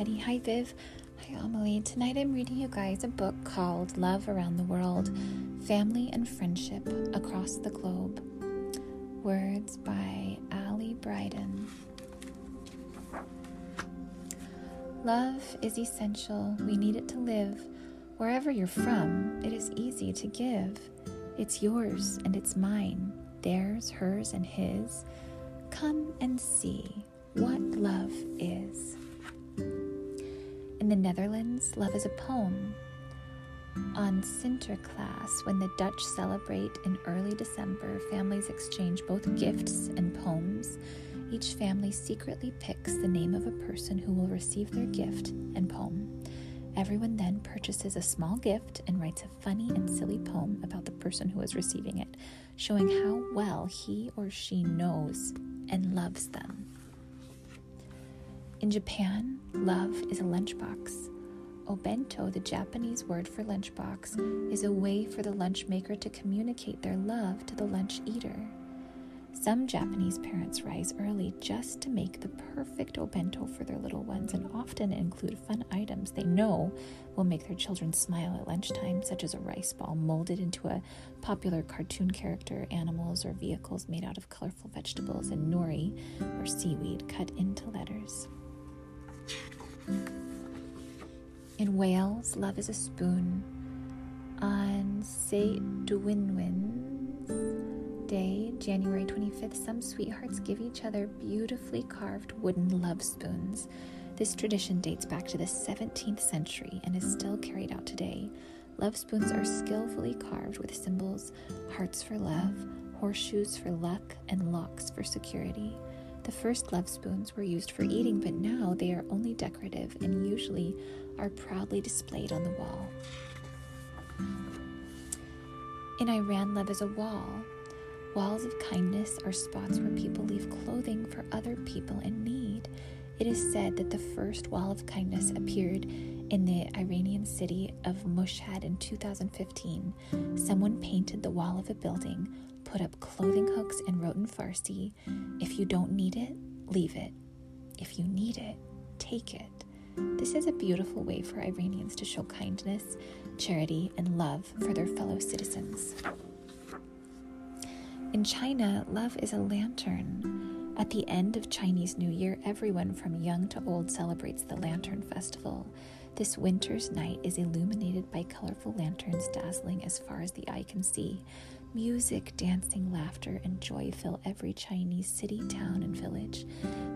Teddy. Hi, Viv. Hi, Amelie. Tonight I'm reading you guys a book called Love Around the World Family and Friendship Across the Globe. Words by Ali Bryden. Love is essential. We need it to live. Wherever you're from, it is easy to give. It's yours and it's mine, theirs, hers, and his. Come and see what love is. In the Netherlands, love is a poem. On Sinterklaas, when the Dutch celebrate in early December, families exchange both gifts and poems. Each family secretly picks the name of a person who will receive their gift and poem. Everyone then purchases a small gift and writes a funny and silly poem about the person who is receiving it, showing how well he or she knows and loves them. In Japan, love is a lunchbox. Obento, the Japanese word for lunchbox, is a way for the lunch maker to communicate their love to the lunch eater. Some Japanese parents rise early just to make the perfect obento for their little ones and often include fun items they know will make their children smile at lunchtime, such as a rice ball molded into a popular cartoon character, animals or vehicles made out of colorful vegetables, and nori, or seaweed, cut into letters. In Wales, love is a spoon. On St. Dwynwen's Day, January 25th, some sweethearts give each other beautifully carved wooden love spoons. This tradition dates back to the 17th century and is still carried out today. Love spoons are skillfully carved with symbols hearts for love, horseshoes for luck, and locks for security. The first love spoons were used for eating, but now they are only decorative and usually are proudly displayed on the wall. In Iran, love is a wall. Walls of kindness are spots where people leave clothing for other people in need. It is said that the first wall of kindness appeared in the Iranian city of Mashhad in 2015. Someone painted the wall of a building put up clothing hooks and wrote in Farsi If you don't need it, leave it. If you need it, take it. This is a beautiful way for Iranians to show kindness, charity, and love for their fellow citizens. In China, love is a lantern. At the end of Chinese New Year, everyone from young to old celebrates the Lantern Festival. This winter's night is illuminated by colorful lanterns dazzling as far as the eye can see. Music, dancing, laughter, and joy fill every Chinese city, town, and village.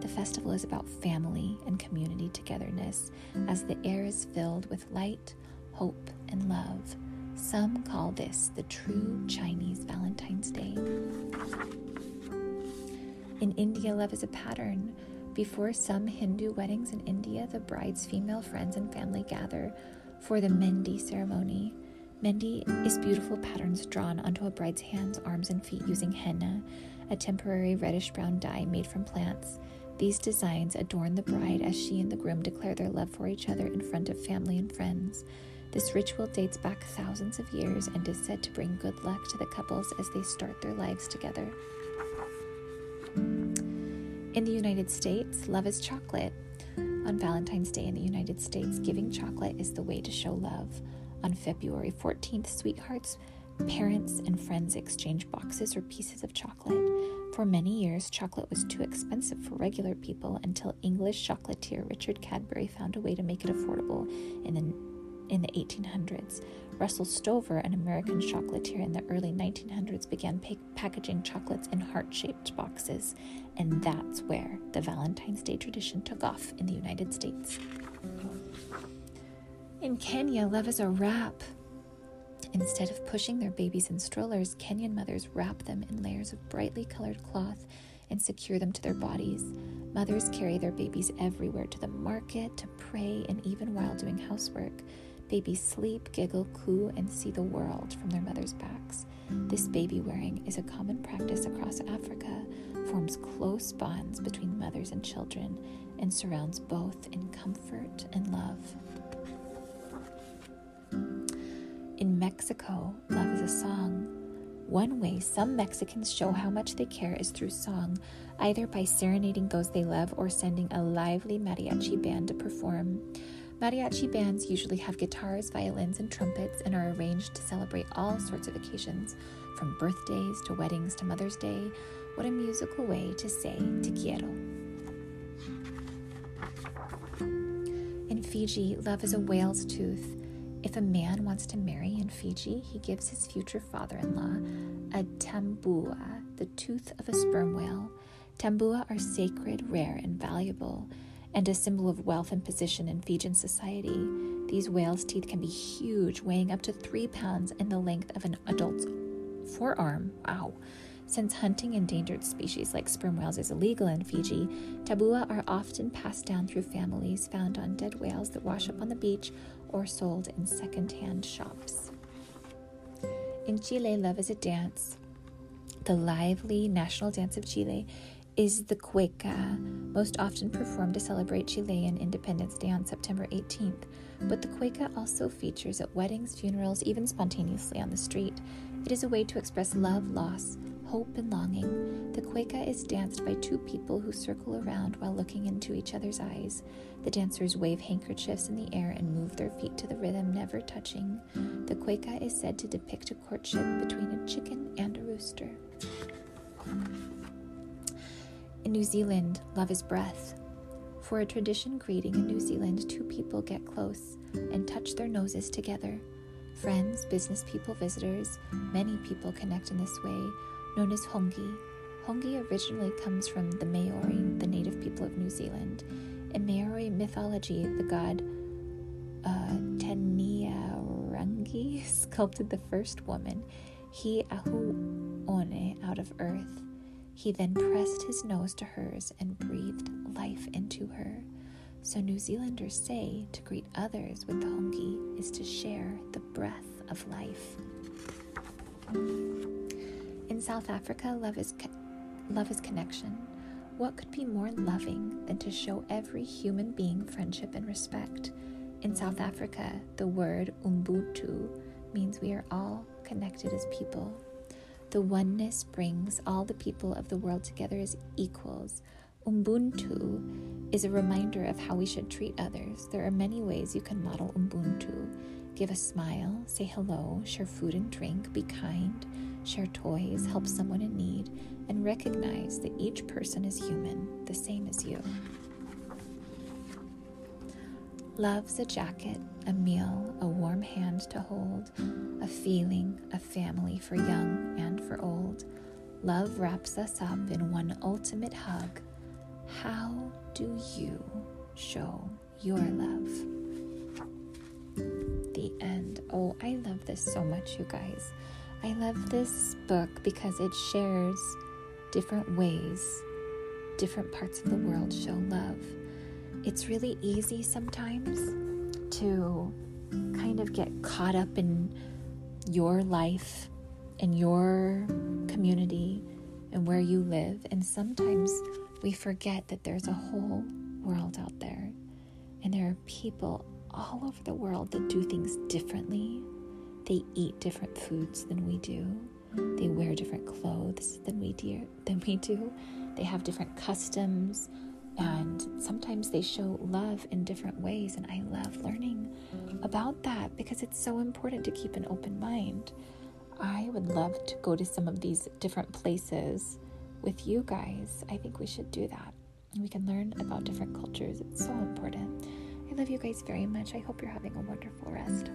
The festival is about family and community togetherness as the air is filled with light, hope, and love. Some call this the true Chinese Valentine's Day. In India, love is a pattern. Before some Hindu weddings in India, the bride's female friends and family gather for the Mehndi ceremony. Mehndi is beautiful patterns drawn onto a bride's hands, arms, and feet using henna, a temporary reddish brown dye made from plants. These designs adorn the bride as she and the groom declare their love for each other in front of family and friends. This ritual dates back thousands of years and is said to bring good luck to the couples as they start their lives together. In the United States, love is chocolate. On Valentine's Day in the United States, giving chocolate is the way to show love. On February 14th, sweethearts, parents, and friends exchange boxes or pieces of chocolate. For many years, chocolate was too expensive for regular people until English chocolatier Richard Cadbury found a way to make it affordable in the, in the 1800s. Russell Stover, an American chocolatier in the early 1900s, began pa- packaging chocolates in heart shaped boxes, and that's where the Valentine's Day tradition took off in the United States. In Kenya, love is a wrap. Instead of pushing their babies in strollers, Kenyan mothers wrap them in layers of brightly colored cloth and secure them to their bodies. Mothers carry their babies everywhere to the market, to pray, and even while doing housework. Babies sleep, giggle, coo, and see the world from their mothers' backs. This baby wearing is a common practice across Africa, forms close bonds between mothers and children, and surrounds both in comfort and love. Mexico, love is a song. One way some Mexicans show how much they care is through song, either by serenading those they love or sending a lively mariachi band to perform. Mariachi bands usually have guitars, violins, and trumpets and are arranged to celebrate all sorts of occasions, from birthdays to weddings to Mother's Day. What a musical way to say te quiero. In Fiji, love is a whale's tooth. If a man wants to marry in Fiji, he gives his future father in law a tabua, the tooth of a sperm whale. Tabua are sacred, rare, and valuable, and a symbol of wealth and position in Fijian society. These whales' teeth can be huge, weighing up to three pounds and the length of an adult's forearm. Wow. Since hunting endangered species like sperm whales is illegal in Fiji, tabua are often passed down through families found on dead whales that wash up on the beach or sold in second-hand shops. In Chile, love is a dance. The lively national dance of Chile is the cueca, most often performed to celebrate Chilean Independence Day on September 18th. But the cueca also features at weddings, funerals, even spontaneously on the street. It is a way to express love, loss, hope, and longing. The cueca is danced by two people who circle around while looking into each other's eyes. The dancers wave handkerchiefs in the air and move their feet to the rhythm, never touching. The cueca is said to depict a courtship between a chicken and a rooster. In New Zealand, love is breath. For a tradition greeting in New Zealand, two people get close and touch their noses together. Friends, business people, visitors, many people connect in this way known as hongi. Hongi originally comes from the Maori, the native people of New Zealand. In Maori mythology, the god uh, Teniarangi sculpted the first woman, He Ahu One, out of earth. He then pressed his nose to hers and breathed life into her. So New Zealanders say to greet others with the hongi is to share the breath of life. In South Africa, love is co- love is connection. What could be more loving than to show every human being friendship and respect? In South Africa, the word Ubuntu means we are all connected as people. The oneness brings all the people of the world together as equals. Ubuntu is a reminder of how we should treat others. There are many ways you can model Ubuntu. Give a smile, say hello, share food and drink, be kind, share toys, help someone in need, and recognize that each person is human, the same as you. Love's a jacket, a meal, a warm hand to hold, a feeling, a family for young and for old. Love wraps us up in one ultimate hug. How do you show your love? The end. Oh, I love this so much, you guys. I love this book because it shares different ways different parts of the world show love. It's really easy sometimes to kind of get caught up in your life and your community and where you live. And sometimes we forget that there's a whole world out there and there are people all over the world that do things differently they eat different foods than we do. They wear different clothes than we do. Than we do. They have different customs, and sometimes they show love in different ways. And I love learning about that because it's so important to keep an open mind. I would love to go to some of these different places with you guys. I think we should do that. We can learn about different cultures. It's so important. I love you guys very much. I hope you're having a wonderful rest.